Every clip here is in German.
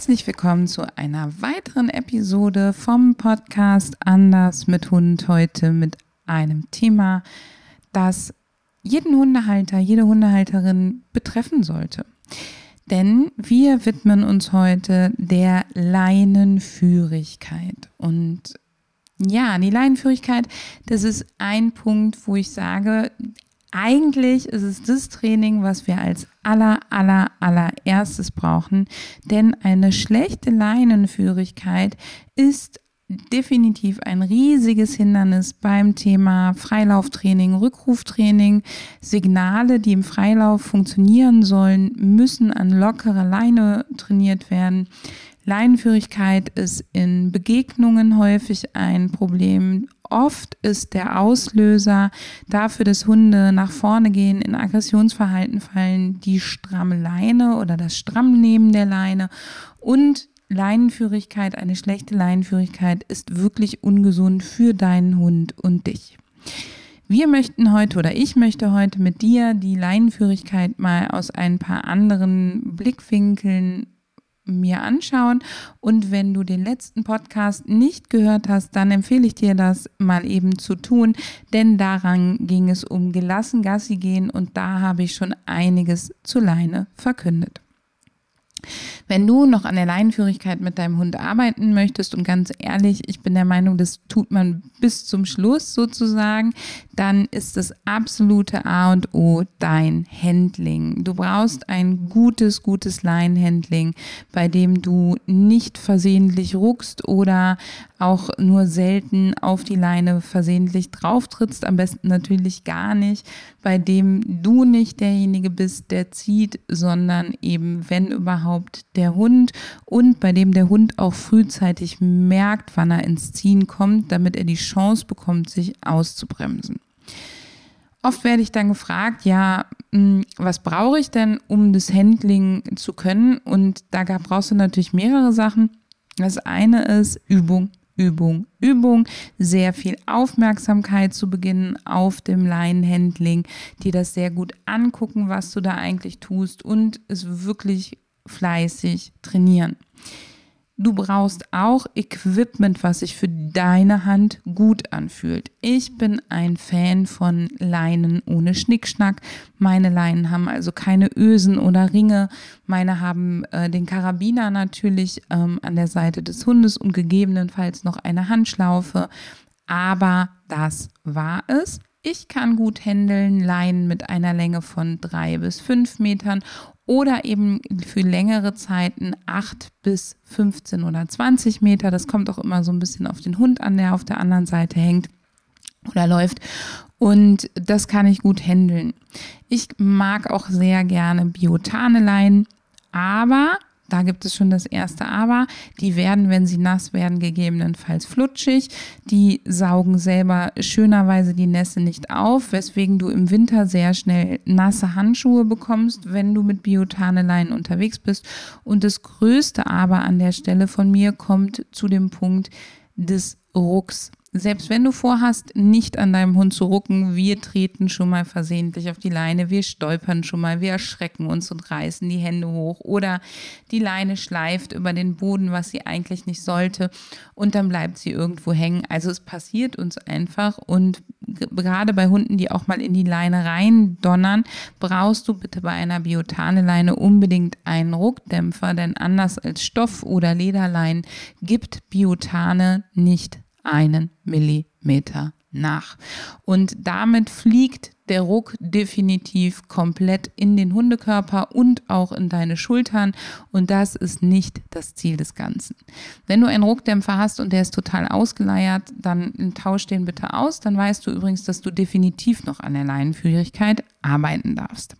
Herzlich willkommen zu einer weiteren Episode vom Podcast Anders mit Hund. Heute mit einem Thema, das jeden Hundehalter, jede Hundehalterin betreffen sollte. Denn wir widmen uns heute der Leinenführigkeit. Und ja, die Leinenführigkeit, das ist ein Punkt, wo ich sage, eigentlich ist es das Training, was wir als aller, aller, allererstes brauchen. Denn eine schlechte Leinenführigkeit ist definitiv ein riesiges Hindernis beim Thema Freilauftraining, Rückruftraining. Signale, die im Freilauf funktionieren sollen, müssen an lockerer Leine trainiert werden. Leinenführigkeit ist in Begegnungen häufig ein Problem. Oft ist der Auslöser dafür, dass Hunde nach vorne gehen, in Aggressionsverhalten fallen, die stramme Leine oder das Strammnehmen der Leine. Und Leinenführigkeit, eine schlechte Leinenführigkeit ist wirklich ungesund für deinen Hund und dich. Wir möchten heute oder ich möchte heute mit dir die Leinenführigkeit mal aus ein paar anderen Blickwinkeln mir anschauen. Und wenn du den letzten Podcast nicht gehört hast, dann empfehle ich dir das mal eben zu tun, denn daran ging es um gelassen Gassi gehen und da habe ich schon einiges zu Leine verkündet. Wenn du noch an der Leinenführigkeit mit deinem Hund arbeiten möchtest und ganz ehrlich, ich bin der Meinung, das tut man bis zum Schluss sozusagen, dann ist das absolute A und O dein Handling. Du brauchst ein gutes, gutes Leinenhandling, bei dem du nicht versehentlich ruckst oder auch nur selten auf die Leine versehentlich drauftrittst, am besten natürlich gar nicht, bei dem du nicht derjenige bist, der zieht, sondern eben, wenn überhaupt, der Hund und bei dem der Hund auch frühzeitig merkt, wann er ins Ziehen kommt, damit er die Chance bekommt, sich auszubremsen. Oft werde ich dann gefragt, ja, hm, was brauche ich denn, um das Handling zu können? Und da brauchst du natürlich mehrere Sachen. Das eine ist Übung. Übung, Übung, sehr viel Aufmerksamkeit zu beginnen auf dem Leinenhandling, dir das sehr gut angucken, was du da eigentlich tust und es wirklich fleißig trainieren. Du brauchst auch Equipment, was sich für deine Hand gut anfühlt. Ich bin ein Fan von Leinen ohne Schnickschnack. Meine Leinen haben also keine Ösen oder Ringe. Meine haben äh, den Karabiner natürlich ähm, an der Seite des Hundes und gegebenenfalls noch eine Handschlaufe. Aber das war es. Ich kann gut händeln, Leinen mit einer Länge von drei bis fünf Metern oder eben für längere Zeiten 8 bis 15 oder 20 Meter. Das kommt auch immer so ein bisschen auf den Hund an, der auf der anderen Seite hängt oder läuft. Und das kann ich gut handeln. Ich mag auch sehr gerne Biotane Leinen, aber da gibt es schon das erste Aber. Die werden, wenn sie nass werden, gegebenenfalls flutschig. Die saugen selber schönerweise die Nässe nicht auf, weswegen du im Winter sehr schnell nasse Handschuhe bekommst, wenn du mit Biotaneleinen unterwegs bist. Und das größte Aber an der Stelle von mir kommt zu dem Punkt des Rucks selbst wenn du vorhast, nicht an deinem Hund zu rucken, wir treten schon mal versehentlich auf die Leine, wir stolpern schon mal, wir erschrecken uns und reißen die Hände hoch oder die Leine schleift über den Boden, was sie eigentlich nicht sollte und dann bleibt sie irgendwo hängen. Also es passiert uns einfach und gerade bei Hunden, die auch mal in die Leine rein donnern, brauchst du bitte bei einer Biotane-Leine unbedingt einen Ruckdämpfer, denn anders als Stoff- oder Lederleinen gibt Biotane nicht einen Millimeter nach. Und damit fliegt der Ruck definitiv komplett in den Hundekörper und auch in deine Schultern. Und das ist nicht das Ziel des Ganzen. Wenn du einen Ruckdämpfer hast und der ist total ausgeleiert, dann tausch den bitte aus. Dann weißt du übrigens, dass du definitiv noch an der Leinenführigkeit arbeiten darfst.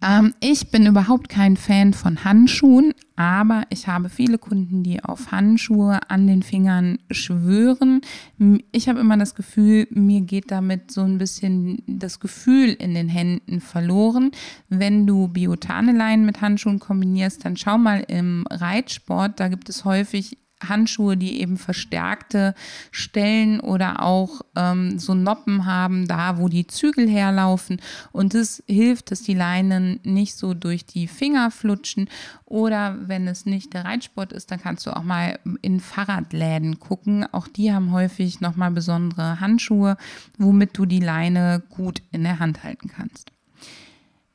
Ähm, ich bin überhaupt kein Fan von Handschuhen, aber ich habe viele Kunden, die auf Handschuhe an den Fingern schwören. Ich habe immer das Gefühl, mir geht damit so ein bisschen das Gefühl in den Händen verloren. Wenn du Biotaneleien mit Handschuhen kombinierst, dann schau mal im Reitsport, da gibt es häufig Handschuhe, die eben verstärkte Stellen oder auch ähm, so Noppen haben, da wo die Zügel herlaufen. Und es hilft, dass die Leinen nicht so durch die Finger flutschen. Oder wenn es nicht der Reitsport ist, dann kannst du auch mal in Fahrradläden gucken. Auch die haben häufig nochmal besondere Handschuhe, womit du die Leine gut in der Hand halten kannst.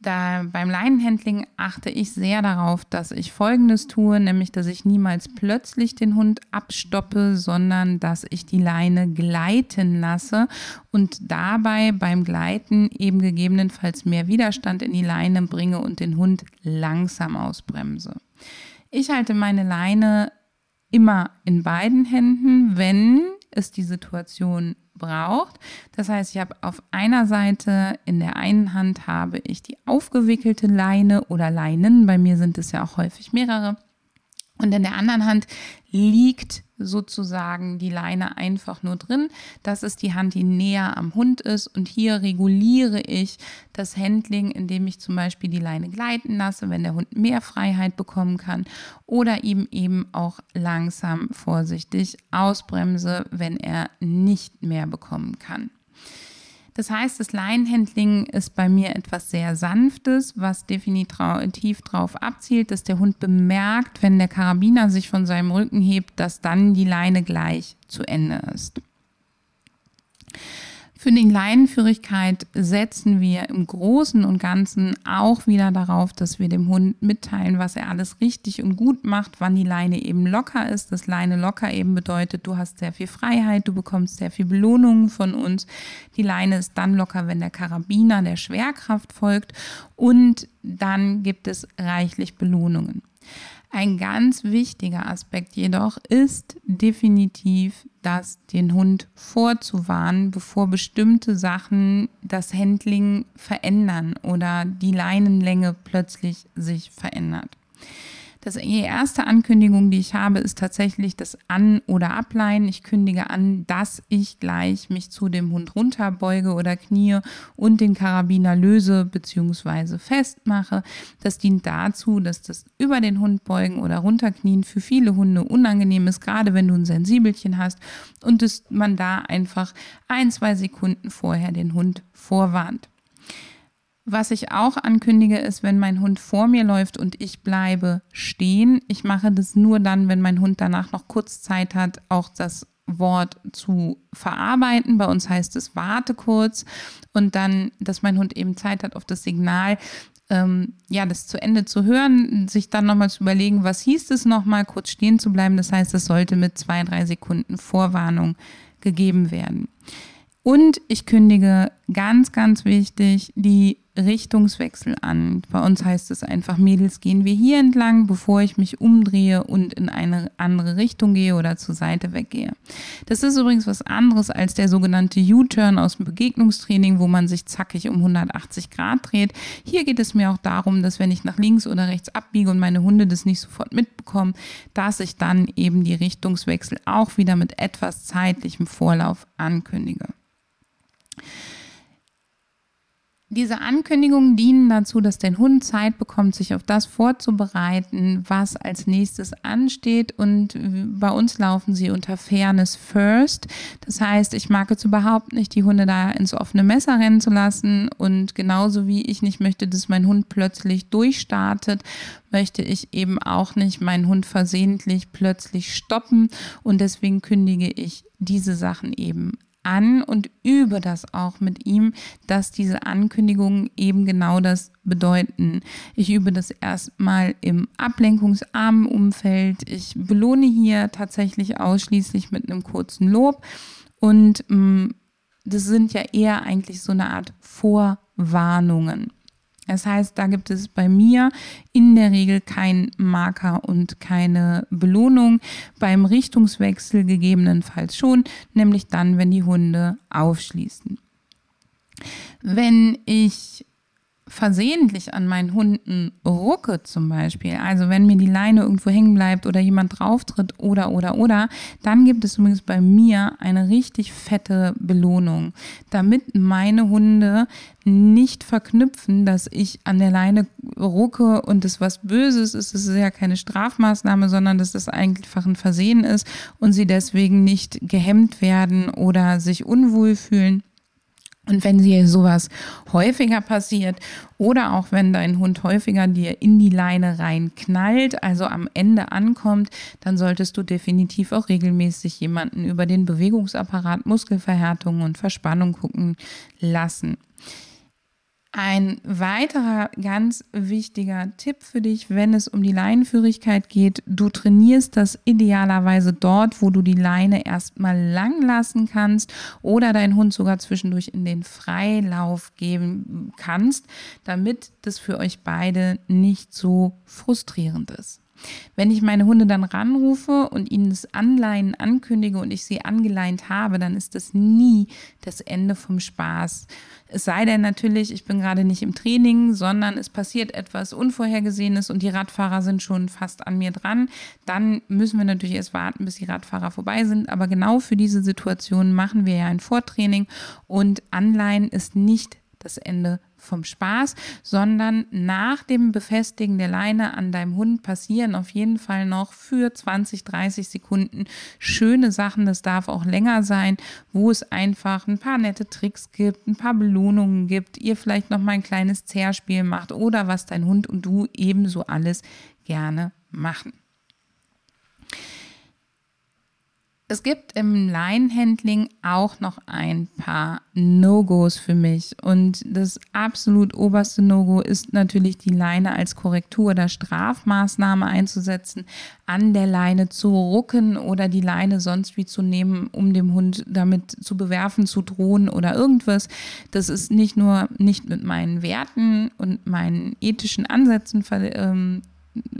Da beim Leinenhandling achte ich sehr darauf, dass ich Folgendes tue, nämlich dass ich niemals plötzlich den Hund abstoppe, sondern dass ich die Leine gleiten lasse und dabei beim Gleiten eben gegebenenfalls mehr Widerstand in die Leine bringe und den Hund langsam ausbremse. Ich halte meine Leine immer in beiden Händen, wenn es die Situation braucht. Das heißt, ich habe auf einer Seite in der einen Hand habe ich die aufgewickelte Leine oder Leinen. Bei mir sind es ja auch häufig mehrere. Und in der anderen Hand liegt sozusagen die Leine einfach nur drin. Das ist die Hand, die näher am Hund ist. Und hier reguliere ich das Handling, indem ich zum Beispiel die Leine gleiten lasse, wenn der Hund mehr Freiheit bekommen kann. Oder ihm eben auch langsam vorsichtig ausbremse, wenn er nicht mehr bekommen kann. Das heißt, das Leinenhandling ist bei mir etwas sehr Sanftes, was definitiv darauf abzielt, dass der Hund bemerkt, wenn der Karabiner sich von seinem Rücken hebt, dass dann die Leine gleich zu Ende ist. Für die Leinenführigkeit setzen wir im Großen und Ganzen auch wieder darauf, dass wir dem Hund mitteilen, was er alles richtig und gut macht, wann die Leine eben locker ist. Das Leine locker eben bedeutet, du hast sehr viel Freiheit, du bekommst sehr viel Belohnungen von uns. Die Leine ist dann locker, wenn der Karabiner der Schwerkraft folgt und dann gibt es reichlich Belohnungen. Ein ganz wichtiger Aspekt jedoch ist definitiv, das den Hund vorzuwarnen, bevor bestimmte Sachen das Handling verändern oder die Leinenlänge plötzlich sich verändert. Das, erste Ankündigung, die ich habe, ist tatsächlich das An- oder Ableihen. Ich kündige an, dass ich gleich mich zu dem Hund runterbeuge oder knie und den Karabiner löse bzw. festmache. Das dient dazu, dass das über den Hund beugen oder runterknien für viele Hunde unangenehm ist, gerade wenn du ein Sensibelchen hast und dass man da einfach ein, zwei Sekunden vorher den Hund vorwarnt. Was ich auch ankündige, ist, wenn mein Hund vor mir läuft und ich bleibe stehen. Ich mache das nur dann, wenn mein Hund danach noch kurz Zeit hat, auch das Wort zu verarbeiten. Bei uns heißt es warte kurz und dann, dass mein Hund eben Zeit hat auf das Signal, ähm, ja, das zu Ende zu hören, sich dann nochmal zu überlegen, was hieß es nochmal, kurz stehen zu bleiben. Das heißt, es sollte mit zwei, drei Sekunden Vorwarnung gegeben werden. Und ich kündige ganz, ganz wichtig die Richtungswechsel an. Bei uns heißt es einfach, Mädels, gehen wir hier entlang, bevor ich mich umdrehe und in eine andere Richtung gehe oder zur Seite weggehe. Das ist übrigens was anderes als der sogenannte U-Turn aus dem Begegnungstraining, wo man sich zackig um 180 Grad dreht. Hier geht es mir auch darum, dass wenn ich nach links oder rechts abbiege und meine Hunde das nicht sofort mitbekommen, dass ich dann eben die Richtungswechsel auch wieder mit etwas zeitlichem Vorlauf ankündige. Diese Ankündigungen dienen dazu, dass der Hund Zeit bekommt, sich auf das vorzubereiten, was als nächstes ansteht. Und bei uns laufen sie unter Fairness First. Das heißt, ich mag es überhaupt nicht, die Hunde da ins offene Messer rennen zu lassen. Und genauso wie ich nicht möchte, dass mein Hund plötzlich durchstartet, möchte ich eben auch nicht meinen Hund versehentlich plötzlich stoppen. Und deswegen kündige ich diese Sachen eben an und übe das auch mit ihm, dass diese Ankündigungen eben genau das bedeuten. Ich übe das erstmal im ablenkungsarmen Umfeld. Ich belohne hier tatsächlich ausschließlich mit einem kurzen Lob und mh, mm, das sind ja eher eigentlich so eine Art Vorwarnungen. Das heißt, da gibt es bei mir in der Regel keinen Marker und keine Belohnung. Beim Richtungswechsel gegebenenfalls schon, nämlich dann, wenn die Hunde aufschließen. Wenn ich versehentlich an meinen Hunden rucke zum Beispiel, also wenn mir die Leine irgendwo hängen bleibt oder jemand drauftritt oder oder oder, dann gibt es übrigens bei mir eine richtig fette Belohnung, damit meine Hunde nicht verknüpfen, dass ich an der Leine rucke und es was Böses ist. Es ist ja keine Strafmaßnahme, sondern dass das einfach ein Versehen ist und sie deswegen nicht gehemmt werden oder sich unwohl fühlen. Und wenn dir sowas häufiger passiert oder auch wenn dein Hund häufiger dir in die Leine reinknallt, also am Ende ankommt, dann solltest du definitiv auch regelmäßig jemanden über den Bewegungsapparat, Muskelverhärtung und Verspannung gucken lassen. Ein weiterer ganz wichtiger Tipp für dich, wenn es um die Leinenführigkeit geht, du trainierst das idealerweise dort, wo du die Leine erstmal lang lassen kannst oder deinen Hund sogar zwischendurch in den Freilauf geben kannst, damit das für euch beide nicht so frustrierend ist. Wenn ich meine Hunde dann ranrufe und ihnen das Anleihen ankündige und ich sie angeleint habe, dann ist das nie das Ende vom Spaß. Es sei denn natürlich, ich bin gerade nicht im Training, sondern es passiert etwas Unvorhergesehenes und die Radfahrer sind schon fast an mir dran. Dann müssen wir natürlich erst warten, bis die Radfahrer vorbei sind. Aber genau für diese Situation machen wir ja ein Vortraining und Anleihen ist nicht das Ende vom Spaß, sondern nach dem Befestigen der Leine an deinem Hund passieren auf jeden Fall noch für 20, 30 Sekunden schöne Sachen. Das darf auch länger sein, wo es einfach ein paar nette Tricks gibt, ein paar Belohnungen gibt, ihr vielleicht noch mal ein kleines Zerspiel macht oder was dein Hund und du ebenso alles gerne machen. Es gibt im Line-Handling auch noch ein paar No-Gos für mich. Und das absolut oberste No-Go ist natürlich die Leine als Korrektur oder Strafmaßnahme einzusetzen, an der Leine zu rucken oder die Leine sonst wie zu nehmen, um dem Hund damit zu bewerfen, zu drohen oder irgendwas. Das ist nicht nur nicht mit meinen Werten und meinen ethischen Ansätzen ähm,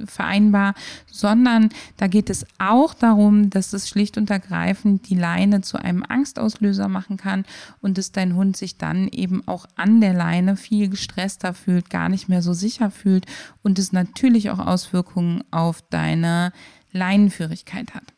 vereinbar, sondern da geht es auch darum, dass es schlicht und ergreifend die Leine zu einem Angstauslöser machen kann und dass dein Hund sich dann eben auch an der Leine viel gestresster fühlt, gar nicht mehr so sicher fühlt und es natürlich auch Auswirkungen auf deine Leinenführigkeit hat.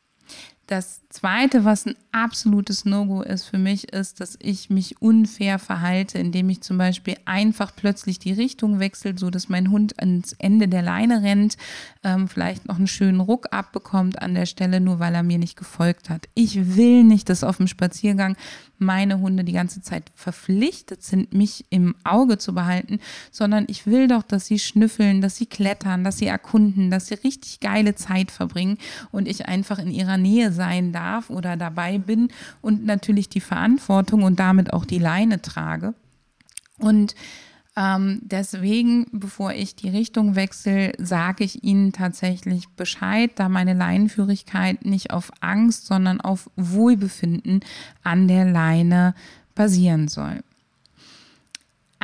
Das zweite, was ein absolutes No-Go ist für mich, ist, dass ich mich unfair verhalte, indem ich zum Beispiel einfach plötzlich die Richtung wechsle, so dass mein Hund ans Ende der Leine rennt, ähm, vielleicht noch einen schönen Ruck abbekommt an der Stelle, nur weil er mir nicht gefolgt hat. Ich will nicht, dass auf dem Spaziergang meine Hunde die ganze Zeit verpflichtet sind, mich im Auge zu behalten, sondern ich will doch, dass sie schnüffeln, dass sie klettern, dass sie erkunden, dass sie richtig geile Zeit verbringen und ich einfach in ihrer Nähe sein darf oder dabei bin und natürlich die Verantwortung und damit auch die Leine trage. Und ähm, deswegen, bevor ich die Richtung wechsle, sage ich Ihnen tatsächlich Bescheid, da meine Leinenführigkeit nicht auf Angst, sondern auf Wohlbefinden an der Leine basieren soll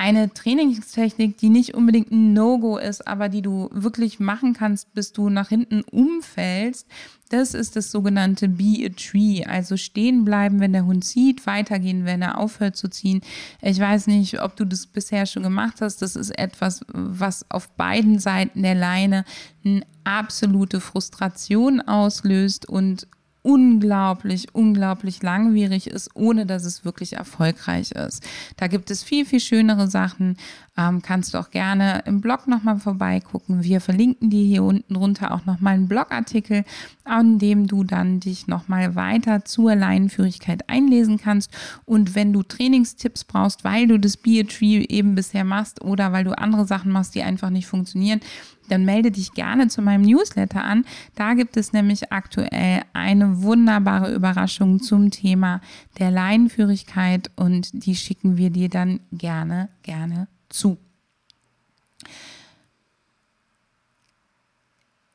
eine Trainingstechnik, die nicht unbedingt ein No-Go ist, aber die du wirklich machen kannst, bis du nach hinten umfällst, das ist das sogenannte Be a Tree, also stehen bleiben, wenn der Hund zieht, weitergehen, wenn er aufhört zu ziehen. Ich weiß nicht, ob du das bisher schon gemacht hast. Das ist etwas, was auf beiden Seiten der Leine eine absolute Frustration auslöst und unglaublich, unglaublich langwierig ist, ohne dass es wirklich erfolgreich ist. Da gibt es viel, viel schönere Sachen. Ähm, kannst du auch gerne im Blog nochmal vorbeigucken. Wir verlinken dir hier unten drunter auch nochmal einen Blogartikel, an dem du dann dich nochmal weiter zur Leinenführigkeit einlesen kannst. Und wenn du Trainingstipps brauchst, weil du das Be Tree eben bisher machst oder weil du andere Sachen machst, die einfach nicht funktionieren, dann melde dich gerne zu meinem Newsletter an. Da gibt es nämlich aktuell eine wunderbare Überraschung zum Thema der Leinenführigkeit und die schicken wir dir dann gerne, gerne zu.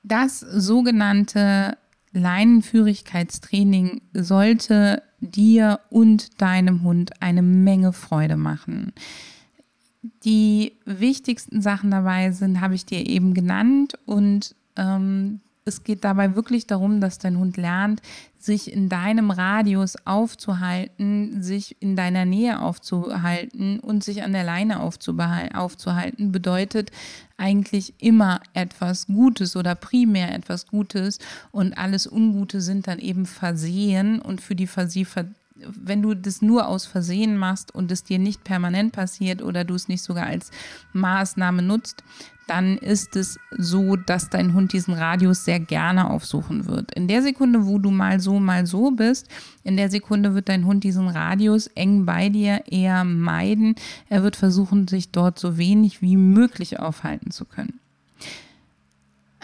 Das sogenannte Leinenführigkeitstraining sollte dir und deinem Hund eine Menge Freude machen. Die wichtigsten Sachen dabei sind, habe ich dir eben genannt und ähm, es geht dabei wirklich darum, dass dein Hund lernt, sich in deinem Radius aufzuhalten, sich in deiner Nähe aufzuhalten und sich an der Leine aufzuhalten, bedeutet eigentlich immer etwas Gutes oder primär etwas Gutes und alles Ungute sind dann eben Versehen und für die Versie wenn du das nur aus Versehen machst und es dir nicht permanent passiert oder du es nicht sogar als Maßnahme nutzt, dann ist es so, dass dein Hund diesen Radius sehr gerne aufsuchen wird. In der Sekunde, wo du mal so, mal so bist, in der Sekunde wird dein Hund diesen Radius eng bei dir eher meiden. Er wird versuchen, sich dort so wenig wie möglich aufhalten zu können.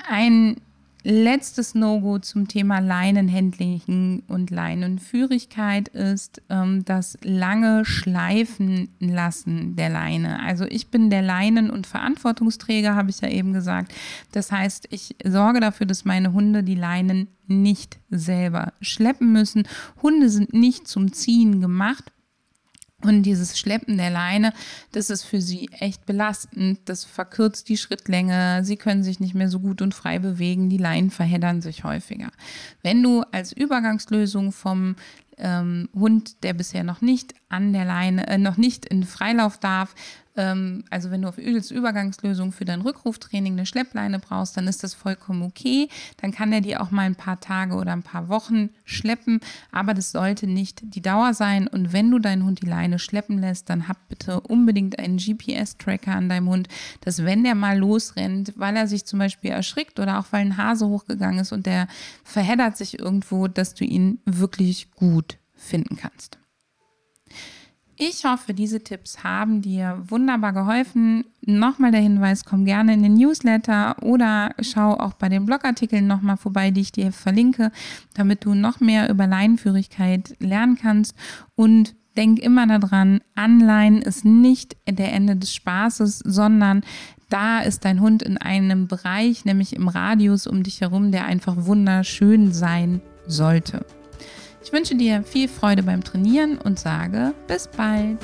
Ein letztes No-Go zum Thema Leinenhandling und Leinenführigkeit ist ähm, das lange Schleifen lassen der Leine. Also ich bin der Leinen- und Verantwortungsträger, habe ich ja eben gesagt. Das heißt, ich sorge dafür, dass meine Hunde die Leinen nicht selber schleppen müssen. Hunde sind nicht zum Ziehen gemacht. Und dieses Schleppen der Leine, das ist für sie echt belastend. Das verkürzt die Schrittlänge. Sie können sich nicht mehr so gut und frei bewegen. Die Leinen verheddern sich häufiger. Wenn du als Übergangslösung vom ähm, Hund, der bisher noch nicht an der Leine, äh, noch nicht in Freilauf darf, ähm, also wenn du auf Öls Übergangslösung für dein Rückruftraining eine Schleppleine brauchst, dann ist das vollkommen okay. Dann kann er dir auch mal ein paar Tage oder ein paar Wochen schleppen, aber das sollte nicht die Dauer sein. Und wenn du deinen Hund die Leine schleppen lässt, dann hab bitte unbedingt einen GPS-Tracker an deinem Hund, dass wenn der mal losrennt, weil er sich zum Beispiel erschrickt oder auch weil ein Hase hochgegangen ist und der verheddert sich irgendwo, dass du ihn wirklich gut finden kannst. Ich hoffe, diese Tipps haben dir wunderbar geholfen. Nochmal der Hinweis, komm gerne in den Newsletter oder schau auch bei den Blogartikeln nochmal vorbei, die ich dir verlinke, damit du noch mehr über Leinenführigkeit lernen kannst. Und denk immer daran, Anleihen ist nicht der Ende des Spaßes, sondern da ist dein Hund in einem Bereich, nämlich im Radius um dich herum, der einfach wunderschön sein sollte. Ich wünsche dir viel Freude beim Trainieren und sage bis bald.